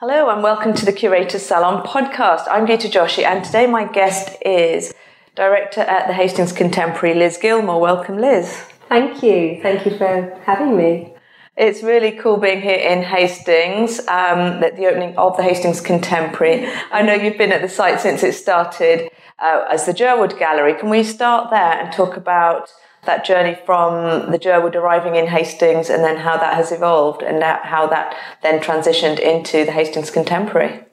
Hello and welcome to the Curator's Salon podcast. I'm Gita Joshi and today my guest is Director at the Hastings Contemporary, Liz Gilmore. Welcome, Liz. Thank you. Thank you for having me. It's really cool being here in Hastings, um, at the opening of the Hastings Contemporary. I know you've been at the site since it started uh, as the Jerwood Gallery. Can we start there and talk about that journey from the Jerwood arriving in Hastings and then how that has evolved and how that then transitioned into the Hastings Contemporary?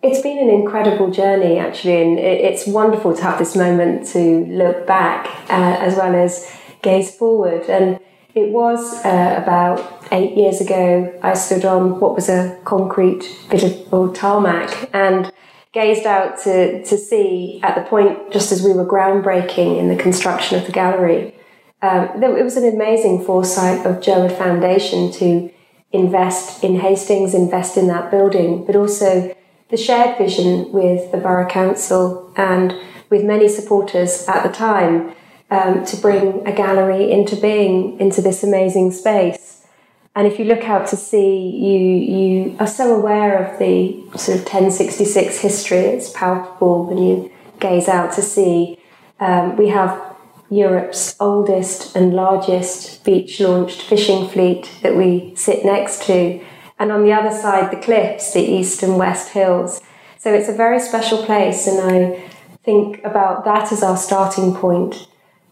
It's been an incredible journey, actually, and it's wonderful to have this moment to look back uh, as well as gaze forward. And it was uh, about eight years ago, I stood on what was a concrete bit of old tarmac and gazed out to, to see at the point just as we were groundbreaking in the construction of the gallery um, it was an amazing foresight of Jerwood Foundation to invest in Hastings, invest in that building, but also the shared vision with the Borough Council and with many supporters at the time um, to bring a gallery into being into this amazing space. And if you look out to sea, you you are so aware of the sort of 1066 history. It's palpable when you gaze out to sea. Um, we have Europe's oldest and largest beach launched fishing fleet that we sit next to, and on the other side, the cliffs, the east and west hills. So it's a very special place, and I think about that as our starting point.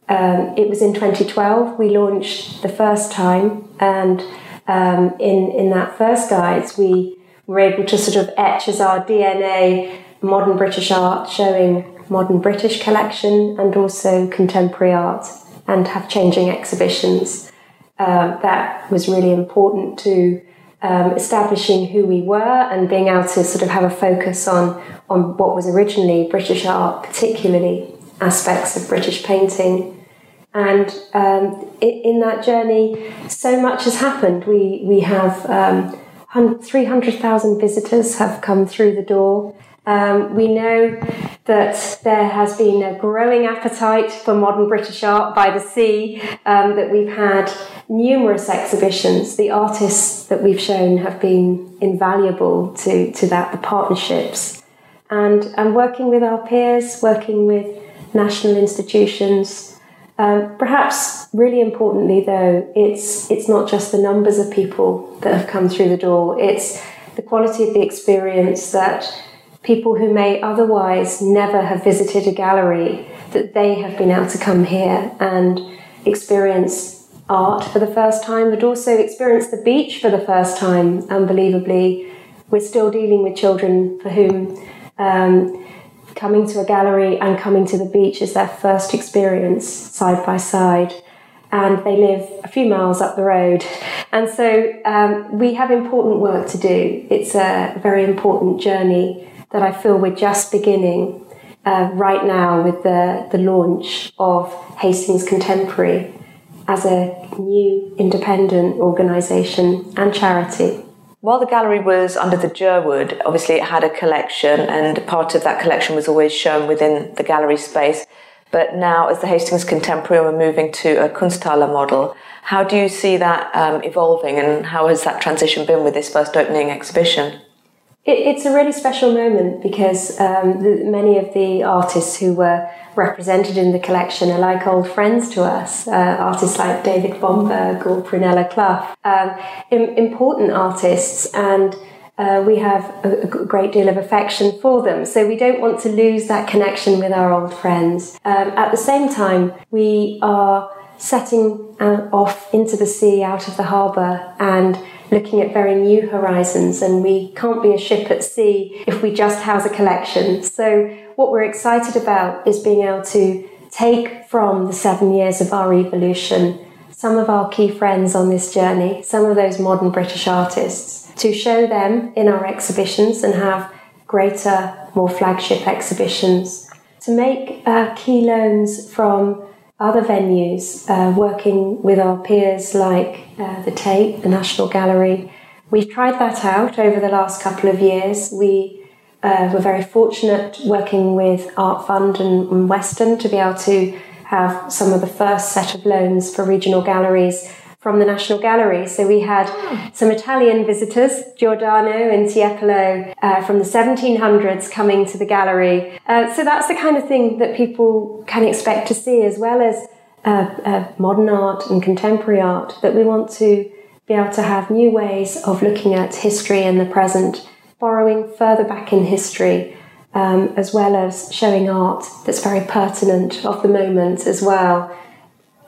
Um, it was in 2012 we launched the first time, and um, in in that first guides we were able to sort of etch as our DNA modern British art, showing modern British collection and also contemporary art and have changing exhibitions. Uh, that was really important to um, establishing who we were and being able to sort of have a focus on, on what was originally British art, particularly aspects of British painting. And um, in, that journey, so much has happened. We, we have um, 300,000 visitors have come through the door. Um, we know that there has been a growing appetite for modern British art by the sea, um, that we've had numerous exhibitions. The artists that we've shown have been invaluable to, to that, the partnerships. And, and working with our peers, working with national institutions. Um, perhaps really importantly, though, it's, it's not just the numbers of people that have come through the door, it's the quality of the experience that people who may otherwise never have visited a gallery, that they have been able to come here and experience art for the first time, but also experience the beach for the first time, unbelievably. We're still dealing with children for whom um, coming to a gallery and coming to the beach is their first experience side by side. And they live a few miles up the road. And so um, we have important work to do. It's a very important journey that I feel we're just beginning uh, right now with the, the launch of Hastings Contemporary as a new independent organisation and charity. While the gallery was under the Jerwood, obviously it had a collection, and part of that collection was always shown within the gallery space. But now, as the Hastings Contemporary, we're moving to a Kunsthalle model. How do you see that um, evolving, and how has that transition been with this first opening exhibition? It, it's a really special moment because um, the, many of the artists who were represented in the collection are like old friends to us. Uh, artists like David Bomberg or Prunella Clough, um, important artists, and uh, we have a, a, great deal of affection for them. So we don't want to lose that connection with our old friends. Um, at the same time, we are setting uh, off into the sea out of the harbour and looking at very new horizons, and we can't be a ship at sea if we just house a collection. So, what we're excited about is being able to take from the seven years of our evolution some of our key friends on this journey, some of those modern British artists, to show them in our exhibitions and have greater, more flagship exhibitions, to make uh, key loans from other venues, uh, working with our peers like uh, the Tate, the National Gallery. We've tried that out over the last couple of years. We uh, were very fortunate working with Art Fund and, and Weston to be able to have some of the first set of loans for regional galleries from the National Gallery. So we had some Italian visitors, Giordano and Tiepolo, uh, from the 1700s coming to the gallery. Uh, so that's the kind of thing that people can expect to see, as well as uh, uh, modern art and contemporary art, that we want to be able to have new ways of looking at history and the present, borrowing further back in history. Um, as well as showing art that's very pertinent of the moment as well.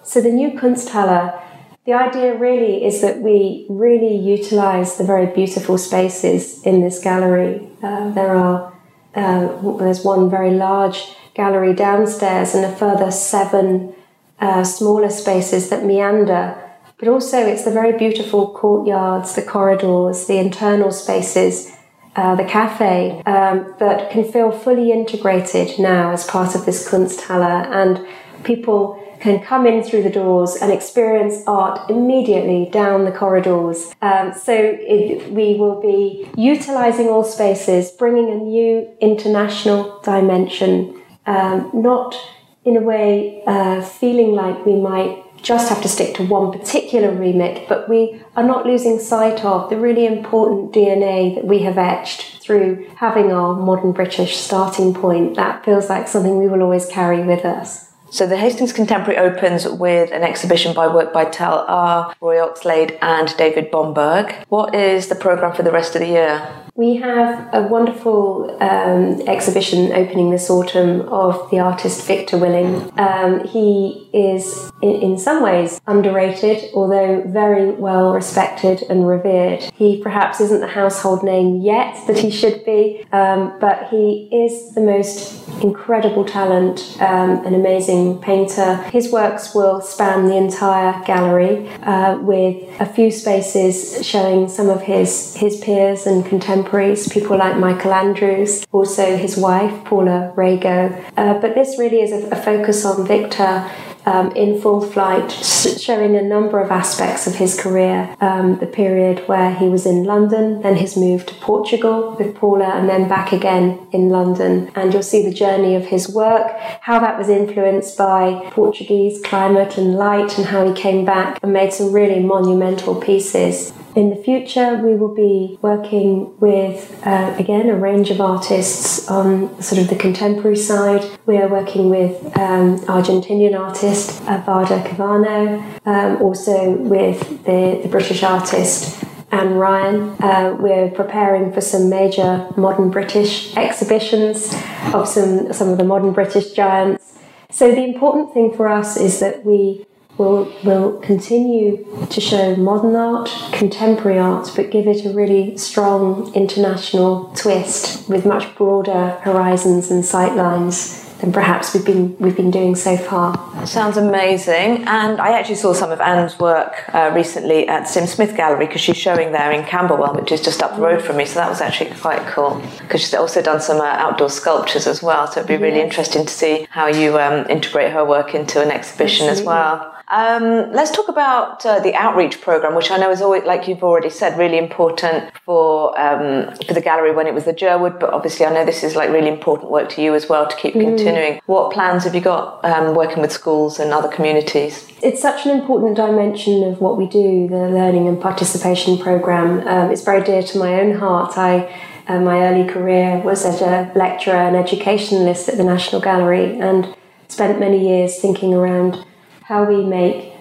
So the new Kunsthalle the idea really is that we really utilize the very beautiful spaces in this gallery. Uh, there are uh, there's one very large gallery downstairs and a further seven uh, smaller spaces that meander. But also, it's the very beautiful courtyards, the corridors, the internal spaces, uh, the cafe um, that can feel fully integrated now as part of this Kunsthalle, and people can come in through the doors and experience art immediately down the corridors. Um, so it, we will be utilizing all spaces, bringing a new international dimension, um, not in a way uh, feeling like we might just have to stick to one particular remit, but we are not losing sight of the really important DNA that we have etched through having our modern British starting point. That feels like something we will always carry with us. So the Hastings Contemporary opens with an exhibition by work by Tal R, Roy Oxlade, and David Bomberg. What is the programme for the rest of the year? We have a wonderful um, exhibition opening this autumn of the artist Victor Willing. Um, he is, in, in, some ways, underrated, although very well respected and revered. He perhaps isn't the household name yet that he should be, um, but he is the most incredible talent, um, an amazing painter. His works will span the entire gallery uh, with a few spaces showing some of his, his peers and contemporaries contemporaries, people like Michael Andrews, also his wife, Paula Rego. Uh, but this really is a, a focus on Victor um, in full flight, showing a number of aspects of his career. Um, the period where he was in London, then his move to Portugal with Paula, and then back again in London. And you'll see the journey of his work, how that was influenced by Portuguese climate and light, and how he came back and made some really monumental pieces. In the future, we will be working with, uh, again, a range of artists on sort of the contemporary side. We are working with um, Argentinian artist Vada Cavano, um, also with the, the British artist Anne Ryan. Uh, we're preparing for some major modern British exhibitions of some, some of the modern British giants. So the important thing for us is that we will will continue to show modern art, contemporary art, but give it a really strong international twist with much broader horizons and sightlines than perhaps we've been we've been doing so far. Sounds amazing, and I actually saw some of Anne's work uh, recently at Sim Smith Gallery because she's showing there in Camberwell, which is just up the road from me. So that was actually quite cool because she's also done some uh, outdoor sculptures as well. So it'd be really yes. interesting to see how you um, integrate her work into an exhibition Absolutely. as well. Um, let's talk about uh, the outreach program, which I know is always, like you've already said, really important for um, for the gallery when it was the Jerwood. But obviously, I know this is like really important work to you as well to keep mm. continuing. What plans have you got um, working with schools and other communities? It's such an important dimension of what we do, the learning and participation program. Um, it's very dear to my own heart. I uh, my early career was as a lecturer and educationalist at the National Gallery and spent many years thinking around how we make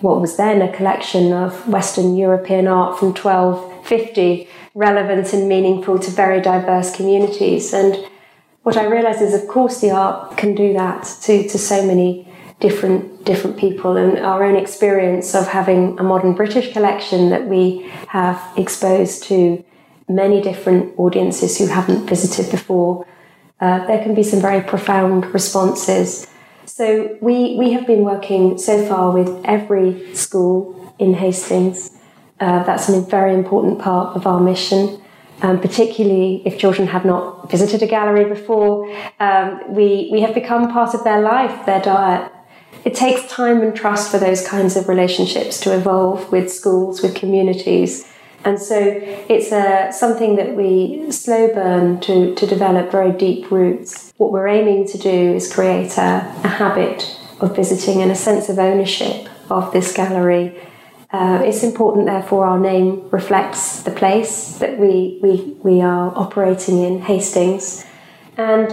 what was then a collection of Western European art from 1250 relevant and meaningful to very diverse communities. And what I realized is, of course, the art can do that to, to so many different different people and our own experience of having a modern British collection that we have exposed to many different audiences who haven't visited before. Uh, there can be some very profound responses so we, we have been working so far with every school in Hastings. Uh, that's a very important part of our mission. Um, particularly if children have not visited a gallery before, um, we, we have become part of their life, their diet. It takes time and trust for those kinds of relationships to evolve with schools, with communities. And so it's a, something that we slow burn to, to develop very deep roots. What we're aiming to do is create a, a habit of visiting and a sense of ownership of this gallery. Uh, it's important, therefore, our name reflects the place that we, we, we are operating in, Hastings. And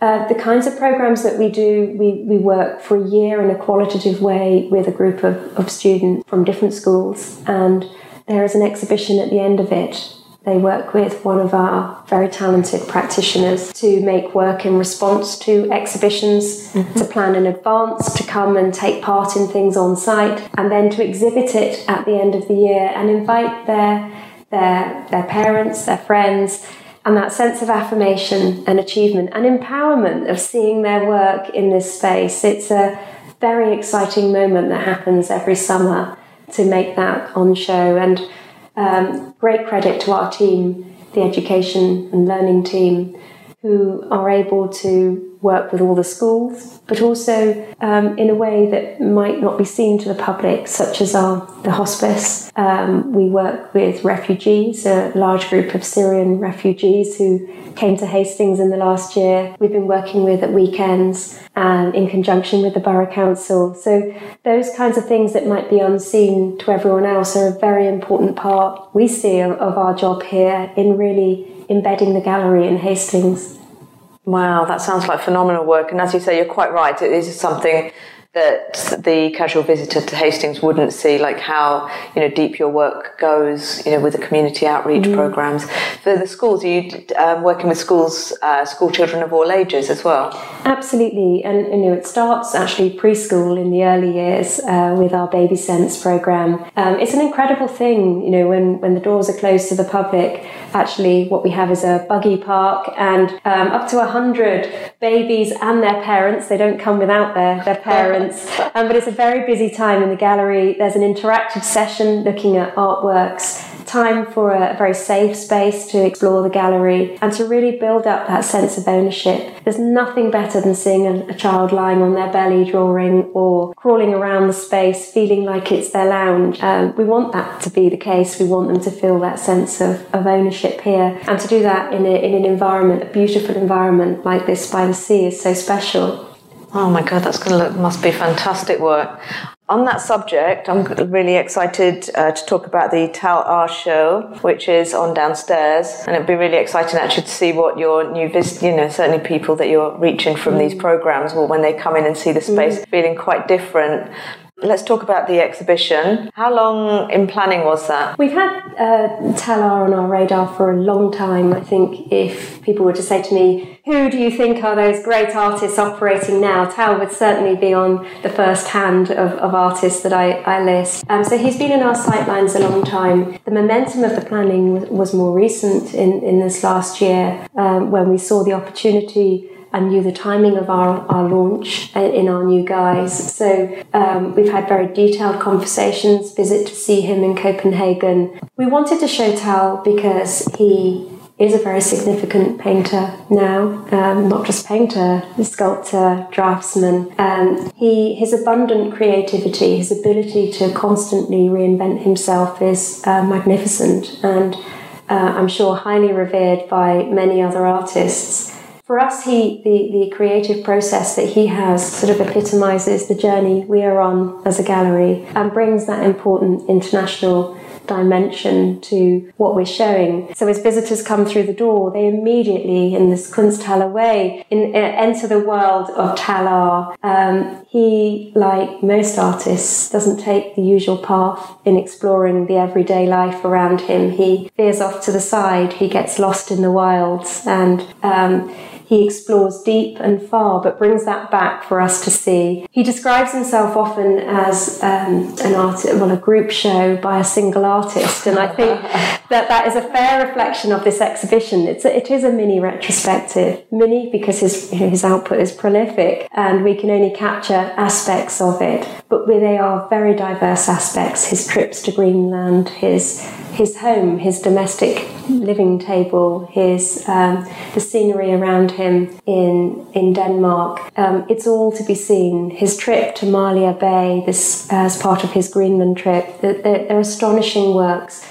uh, the kinds of programs that we do, we, we work for a year in a qualitative way with a group of, of students from different schools. And there is an exhibition at the end of it they work with one of our very talented practitioners to make work in response to exhibitions, mm-hmm. to plan in advance, to come and take part in things on site, and then to exhibit it at the end of the year and invite their, their, their parents, their friends, and that sense of affirmation and achievement and empowerment of seeing their work in this space. It's a very exciting moment that happens every summer to make that on show. And um, great credit to our team, the education and learning team, who are able to work with all the schools, but also um, in a way that might not be seen to the public, such as our the hospice. Um, we work with refugees, a large group of Syrian refugees who came to Hastings in the last year. We've been working with at weekends and in conjunction with the Borough Council. So those kinds of things that might be unseen to everyone else are a very important part we see of our job here in really embedding the gallery in Hastings. Wow, that sounds like phenomenal work. And as you say, you're quite right. It is something that the casual visitor to Hastings wouldn't see, like how you know deep your work goes, you know, with the community outreach mm. programs. For the schools, are you um, working with schools, uh, school children of all ages as well? Absolutely, and you know it starts actually preschool in the early years uh, with our Baby Sense program. Um, it's an incredible thing, you know, when when the doors are closed to the public. Actually, what we have is a buggy park and um, up to a hundred babies and their parents. They don't come without their their parents. Um, but it's a very busy time in the gallery. There's an interactive session looking at artworks, time for a very safe space to explore the gallery and to really build up that sense of ownership. There's nothing better than seeing a, a child lying on their belly drawing or crawling around the space feeling like it's their lounge. Um, we want that to be the case. We want them to feel that sense of, of ownership here. And to do that in, a, in an environment, a beautiful environment like this by the sea is so special. Oh my god, that's going to look must be fantastic work. On that subject, I'm really excited uh, to talk about the Tal R show, which is on downstairs, and it'd be really exciting actually to see what your new vis- you know, certainly people that you're reaching from mm. ththese programs will, when they come in and see the space, mm. feeling quite different. Let's talk about the exhibition. How long in planning was that? We've had uh, Tal R on our radar for a long time. I think if people were to say to me, who do you think are those great artists operating now? Tal would certainly be on the first hand of, of artists that I, I list. Um, so he's been in our sightlines a long time. The momentum of the planning was, was more recent in, in this last year um, when we saw the opportunity and knew the timing of our, our launch in our new guise. So um, we've had very detailed conversations, visit to see him in Copenhagen. We wanted to show Tal because he is a very significant painter now, um, not just painter, sculptor, draftsman. Um, he, his abundant creativity, his ability to constantly reinvent himself is uh, magnificent and uh, I'm sure highly revered by many other artists for us, he the, the creative process that he has sort of epitomizes the journey we are on as a gallery and brings that important international dimension to what we're showing. So as visitors come through the door, they immediately, in this Kunsthalle way, in, uh, enter the world of Tal R. Um, he, like most artists, doesn't take the usual path in exploring the everyday life around him. He veers off to the side. He gets lost in the wilds and um, he explores deep and far, but brings that back for us to see. He describes himself often as um, an art, well, a group show by a single artist, and I think that that is a fair reflection of this exhibition. It's a, it is a mini retrospective, mini because his his output is prolific, and we can only capture aspects of it, but they are very diverse aspects. His trips to Greenland, his his home, his domestic living table, his um, the scenery around him in in Denmark. Um, it's all to be seen. His trip to Malia Bay, this as part of his Greenland trip. They're, they're astonishing works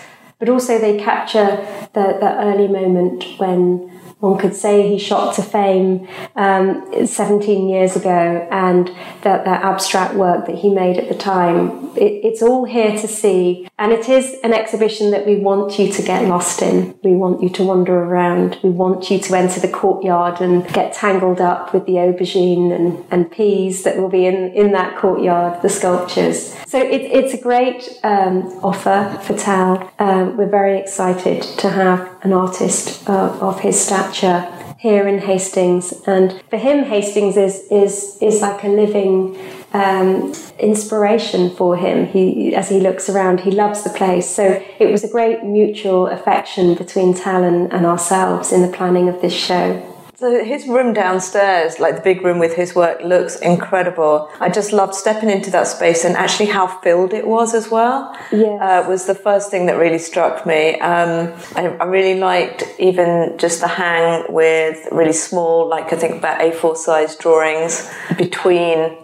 but also they capture the, early moment when one could say he shot to fame um, 17 years ago, and that, that abstract work that he made at the time. It, it's all here to see, and it is an exhibition that we want you to get lost in. We want you to wander around. We want you to enter the courtyard and get tangled up with the aubergine and, and peas that will be in, in that courtyard, the sculptures. So it, it's a great um, offer for Tal. Um, we're very excited to have an artist uh, of his stature here in Hastings, and for him, Hastings is is is like a living um, inspiration for him. He, as he looks around, he loves the place. So it was a great mutual affection between Tal and, and ourselves in the planning of this show. So his room downstairs, like the big room with his work, looks incredible. I just loved stepping into that space and actually how filled it was as well. Yeah, uh, was the first thing that really struck me. Um, I, I, really liked even just the hang with really small, like I think about A4 size drawings between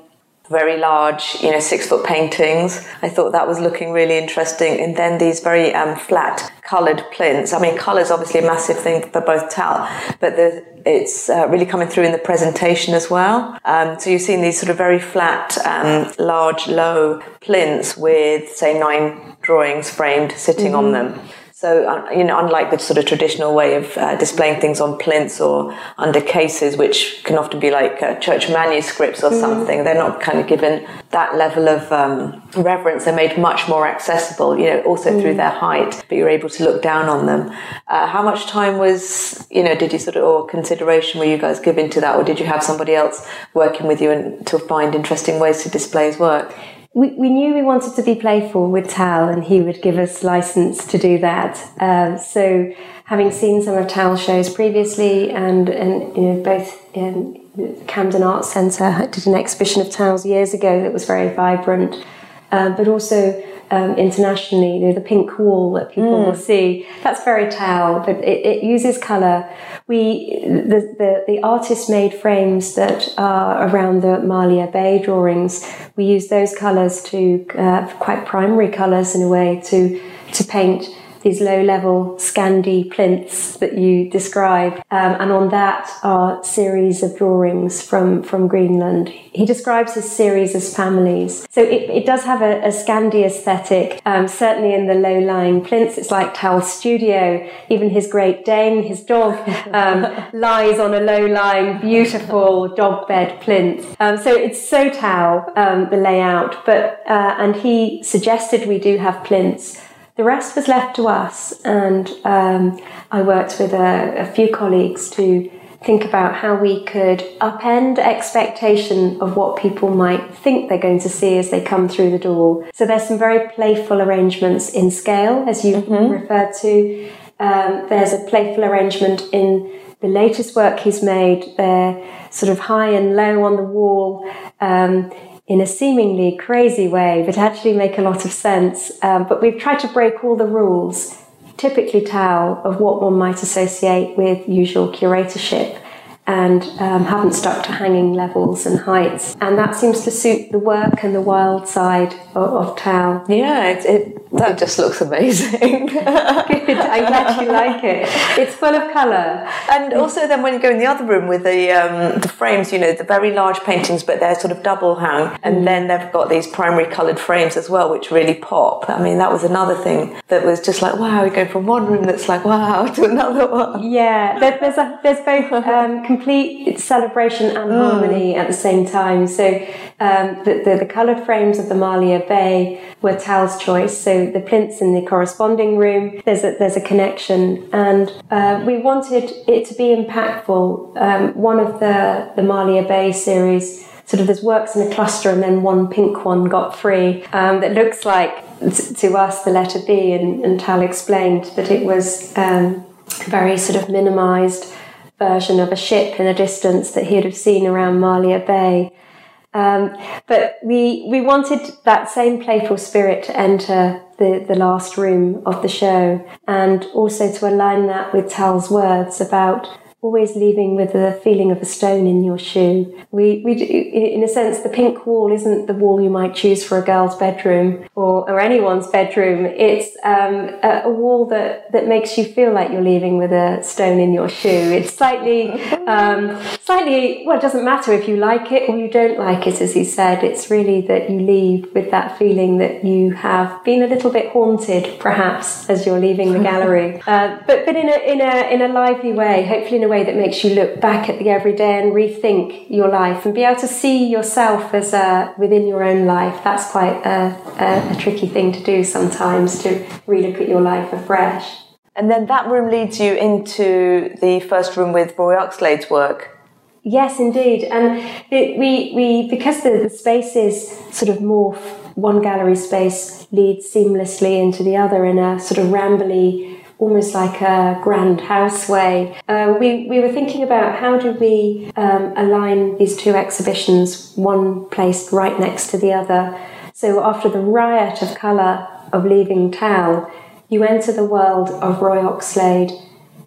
very large, you know, six foot paintings. I thought that was looking really interesting. And then these very um, flat coloured plinths. I mean, colour is obviously a massive thing for both Tal, but the, it's uh, really coming through in the presentation as well. Um, so you've seen these sort of very flat, um, large, low plinths with, say, nine drawings framed sitting mm-hmm. on them. So, you know, unlike the sort of traditional way of uh, displaying things on plinths or under cases, which can often be like uh, church manuscripts or mm. something, they're not kind of given that level of um, reverence. They're made much more accessible, you know, also mm. through their height, but you're able to look down on them. Uh, how much time was, you know, did you sort of, or consideration were you guys given to that, or did you have somebody else working with you and to find interesting ways to display his work? We, we knew we wanted to be playful with Tal, and he would give us license to do that. Uh, so, having seen some of Tal's shows previously, and and you know both in Camden Arts Centre did an exhibition of Tal's years ago that was very vibrant, uh, but also um, internationally, you know, the pink wall that people mm. will see. That's very Tal, but it, it uses colour. We the, the the artist made frames that are around the Malia Bay drawings. We use those colours to uh, quite primary colours in a way to to paint these low level Scandi plinths that you describe. Um, and on that are series of drawings from, from Greenland. He describes his series as families. So it, it does have a, a Scandi aesthetic, um, certainly in the low lying plinths. It's like Tal's studio. Even his Great Dane, his dog, um, lies on a low lying, beautiful dog bed plinth. Um, so it's so Tal, um, the layout. But, uh, and he suggested we do have plinths the rest was left to us, and um, I worked with a, a few colleagues to think about how we could upend expectation of what people might think they're going to see as they come through the door. So there's some very playful arrangements in scale, as you mm-hmm. referred to. Um, there's a playful arrangement in the latest work he's made. They're sort of high and low on the wall. Um, in a seemingly crazy way, but actually make a lot of sense. Um, but we've tried to break all the rules, typically Tal, of what one might associate with usual curatorship and um, haven't stuck to hanging levels and heights. And that seems to suit the work and the wild side of, of. Yeah, it, it, that just looks amazing. Good, I'm glad you like it. It's full of colour. And also then when you go in the other room with the um, the frames, you know, the very large paintings, but they're sort of double hung. And mm. then they've got these primary coloured frames as well, which really pop. I mean, that was another thing that was just like, wow, we go from one room that's like, wow, to another one. Yeah, there, there's, a, there's both um, complete celebration and mm. harmony at the same time. So um, the, the, the coloured frames of the Malia Bay were Tal's choice. So the plinths in the corresponding room, there's a, there's a connection. And uh, we wanted it to be impactful. Um, one of the, the Malia Bay series sort of there's works in a cluster and then one pink one got free um, that looks like to us the letter B and, and Tal explained that it was um, very sort of minimized version of a ship in the distance that he'd have seen around Malia Bay. Um, but we we wanted that same playful spirit to enter the, the last room of the show and also to align that with Tal's words about always leaving with the feeling of a stone in your shoe. We, we, in a sense, the pink wall isn't the wall you might choose for a girl's bedroom or, or anyone's bedroom. It's um, a, a, wall that, that makes you feel like you're leaving with a stone in your shoe. It's slightly, um, slightly, well, it doesn't matter if you like it or you don't like it, as he said. It's really that you leave with that feeling that you have been a little bit haunted, perhaps, as you're leaving the gallery. Uh, but but in a, in, a, in a lively way, hopefully in a way that makes you look back at the everyday and rethink your life and be able to see yourself as a, within your own life. That's quite a, a, a tricky thing to do sometimes, to relook at your life afresh. And then that room leads you into the first room with Roy Oxlade's work. Yes, indeed. And it, we, we because the, the spaces sort of morph, one gallery space leads seamlessly into the other in a sort of rambly almost like a grand houseway. Uh, we, we were thinking about how do we um, align these two exhibitions, one placed right next to the other. So after the riot of colour of leaving town, you enter the world of Roy Oxlade,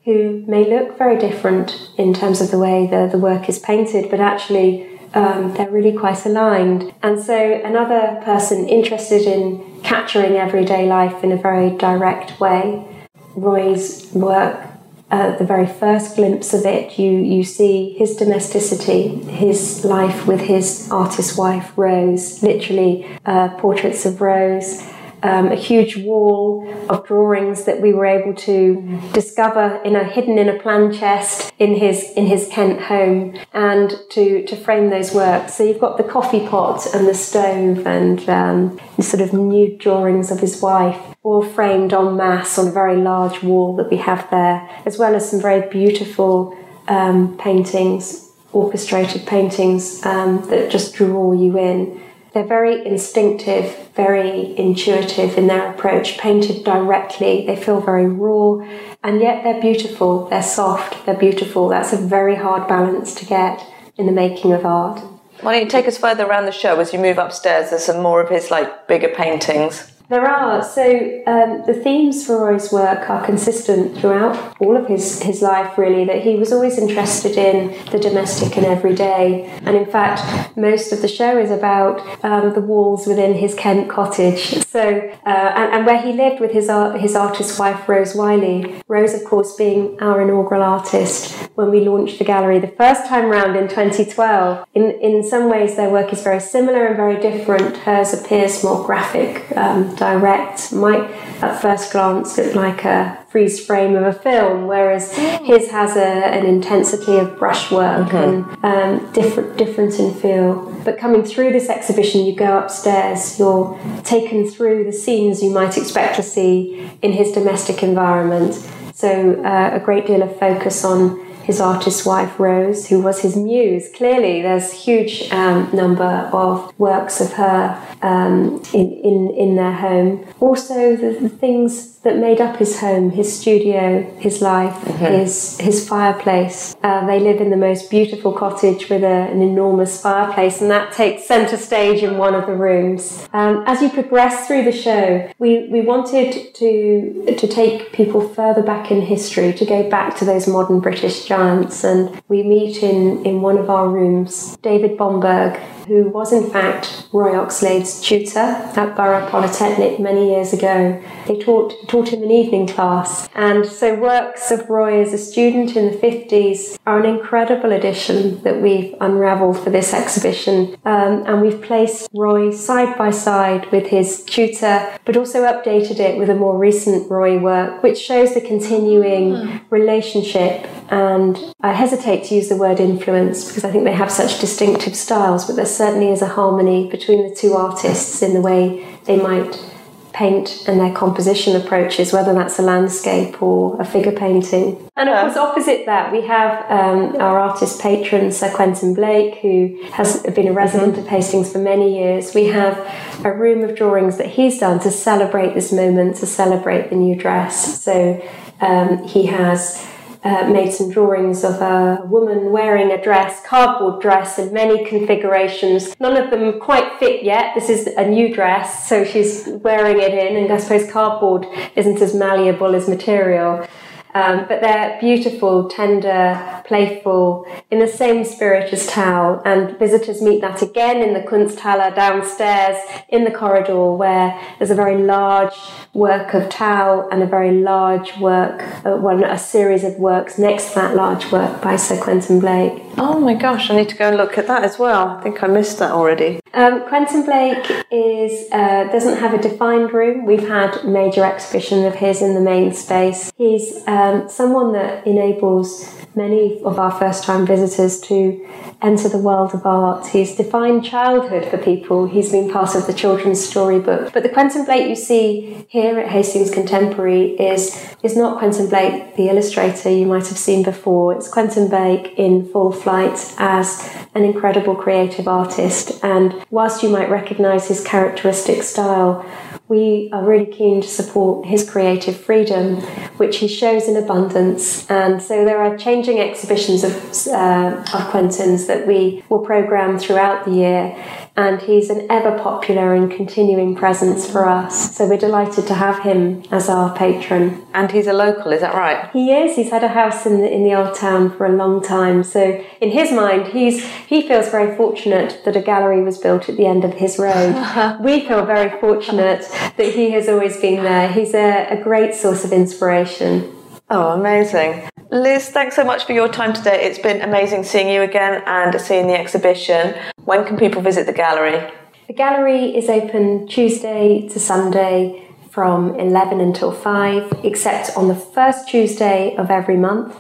who may look very different in terms of the way the, the work is painted, but actually um, they're really quite aligned. And so, another person interested in capturing everyday life in a very direct way Roy's work, uh, the very first glimpse of it, you, you see his domesticity, his life with his artist wife, Rose, literally uh, portraits of Rose um, a huge wall of drawings that we were able to discover in a hidden in a plan chest in his in his Kent home, and to to frame those works. So you've got the coffee pot and the stove and um, sort of nude drawings of his wife, all framed en masse on a very large wall that we have there, as well as some very beautiful um, paintings, orchestrated paintings um, that just draw you in. They're very instinctive, very intuitive in their approach, painted directly. They feel very raw, and yet they're beautiful, they're soft, they're beautiful. That's a very hard balance to get in the making of art. Why don't you take us further around the show as you move upstairs? There's some more of his like bigger paintings. There are. So um, the themes for Roy's work are consistent throughout all of his, his life, really, that he was always interested in the domestic and everyday. And in fact, most of the show is about um, the walls within his Kent cottage. So, uh, and, and, where he lived with his, art, his artist wife, Rose Wiley. Rose, of course, being our inaugural artist when we launched the gallery the first time round in 2012. In, in some ways, their work is very similar and very different. Hers appears more graphic. Um, direct, might at first glance look like a freeze frame of a film, whereas his has a, an intensity of brushwork mm-hmm. and um, different different in feel. But coming through this exhibition, you go upstairs, you're taken through the scenes you might expect to see in his domestic environment. So uh, a great deal of focus on his artist wife Rose, who was his muse. Clearly, there's huge um, number of works of her um, in, in, in their home. Also, the, the, things that made up his home, his studio, his life, mm-hmm. his, his fireplace. Uh, they live in the most beautiful cottage with a, an enormous fireplace, and that takes centre stage in one of the rooms. Um, as you progress through the show, we, we wanted to, to take people further back in history, to go back to those modern British giants, and we meet in, in one of our rooms David Bomberg, who was in fact Roy Oxlade's tutor at Borough Polytechnic many years ago. They taught, taught him an evening class, and so works of Roy as a student in the 50s are an incredible addition that we've unravelled for this exhibition. Um, and we've placed Roy side by side with his tutor, but also updated it with a more recent Roy work, which shows the continuing mm. relationship. And I hesitate to use the word influence because I think they have such distinctive styles, but there certainly is a harmony between the two artists in the way they might paint and their composition approaches, whether that's a landscape or a figure painting. And of course, opposite that, we have um, our artist patron, Sir Quentin Blake, who has been a resident of Hastings for many years. We have a room of drawings that he's done to celebrate this moment, to celebrate the new dress. So um, he has uh, made some drawings of a woman wearing a dress, cardboard dress in many configurations. None of them quite fit yet. This is a new dress, so she's wearing it in, and I suppose cardboard isn't as malleable as material. Um, but they're beautiful, tender, playful, in the same spirit as Tal. And visitors meet that again in the Kunsthalle downstairs in the corridor, where there's a very large work of Tal and a very large work, uh, well, a series of works next to that large work by Sir Quentin Blake. Oh my gosh, I need to go and look at that as well. I think I missed that already. Um, Quentin Blake is uh, doesn't have a defined room. We've had major exhibition of his in the main space. He's um, someone that enables many of our first time visitors to enter the world of art. He's defined childhood for people. He's been part of the children's storybook. But the Quentin Blake you see here at Hastings Contemporary is, is not Quentin Blake, the illustrator you might have seen before. It's Quentin Blake in full flight as an incredible creative artist. And whilst you might recognise his characteristic style, we are really keen to support his creative freedom, which he shows in abundance. And so there are changing exhibitions of, uh, of Quentin's that we will programme throughout the year. And he's an ever popular and continuing presence for us. So we're delighted to have him as our patron. And he's a local, is that right? He is. He's had a house in the, in the old town for a long time. So in his mind, he's he feels very fortunate that a gallery was built at the end of his road. we feel very fortunate that he has always been there. He's a, a great source of inspiration. Oh, amazing. Liz, thanks so much for your time today. It's been amazing seeing you again and seeing the exhibition. When can people visit the gallery? The gallery is open Tuesday to Sunday from 11 until 5, except on the first Tuesday of every month.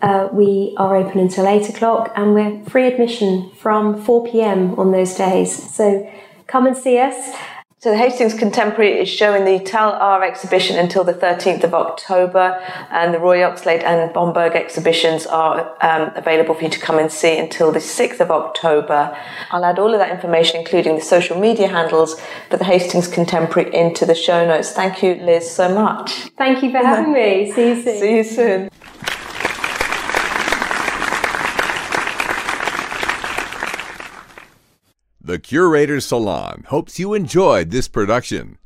Uh, we are open until 8 o'clock and we're free admission from 4 pm on those days. So come and see us. So the Hastings Contemporary is showing the Tal R exhibition until the 13th of October, and the Roy Oxlade and Bomberg exhibitions are um, available for you to come and see until the 6th of October. I'll add all of that information, including the social media handles for the Hastings Contemporary, into the show notes. Thank you, Liz, so much. Thank you for having me. See you soon. See you soon. The Curator's Salon hopes you enjoyed this production.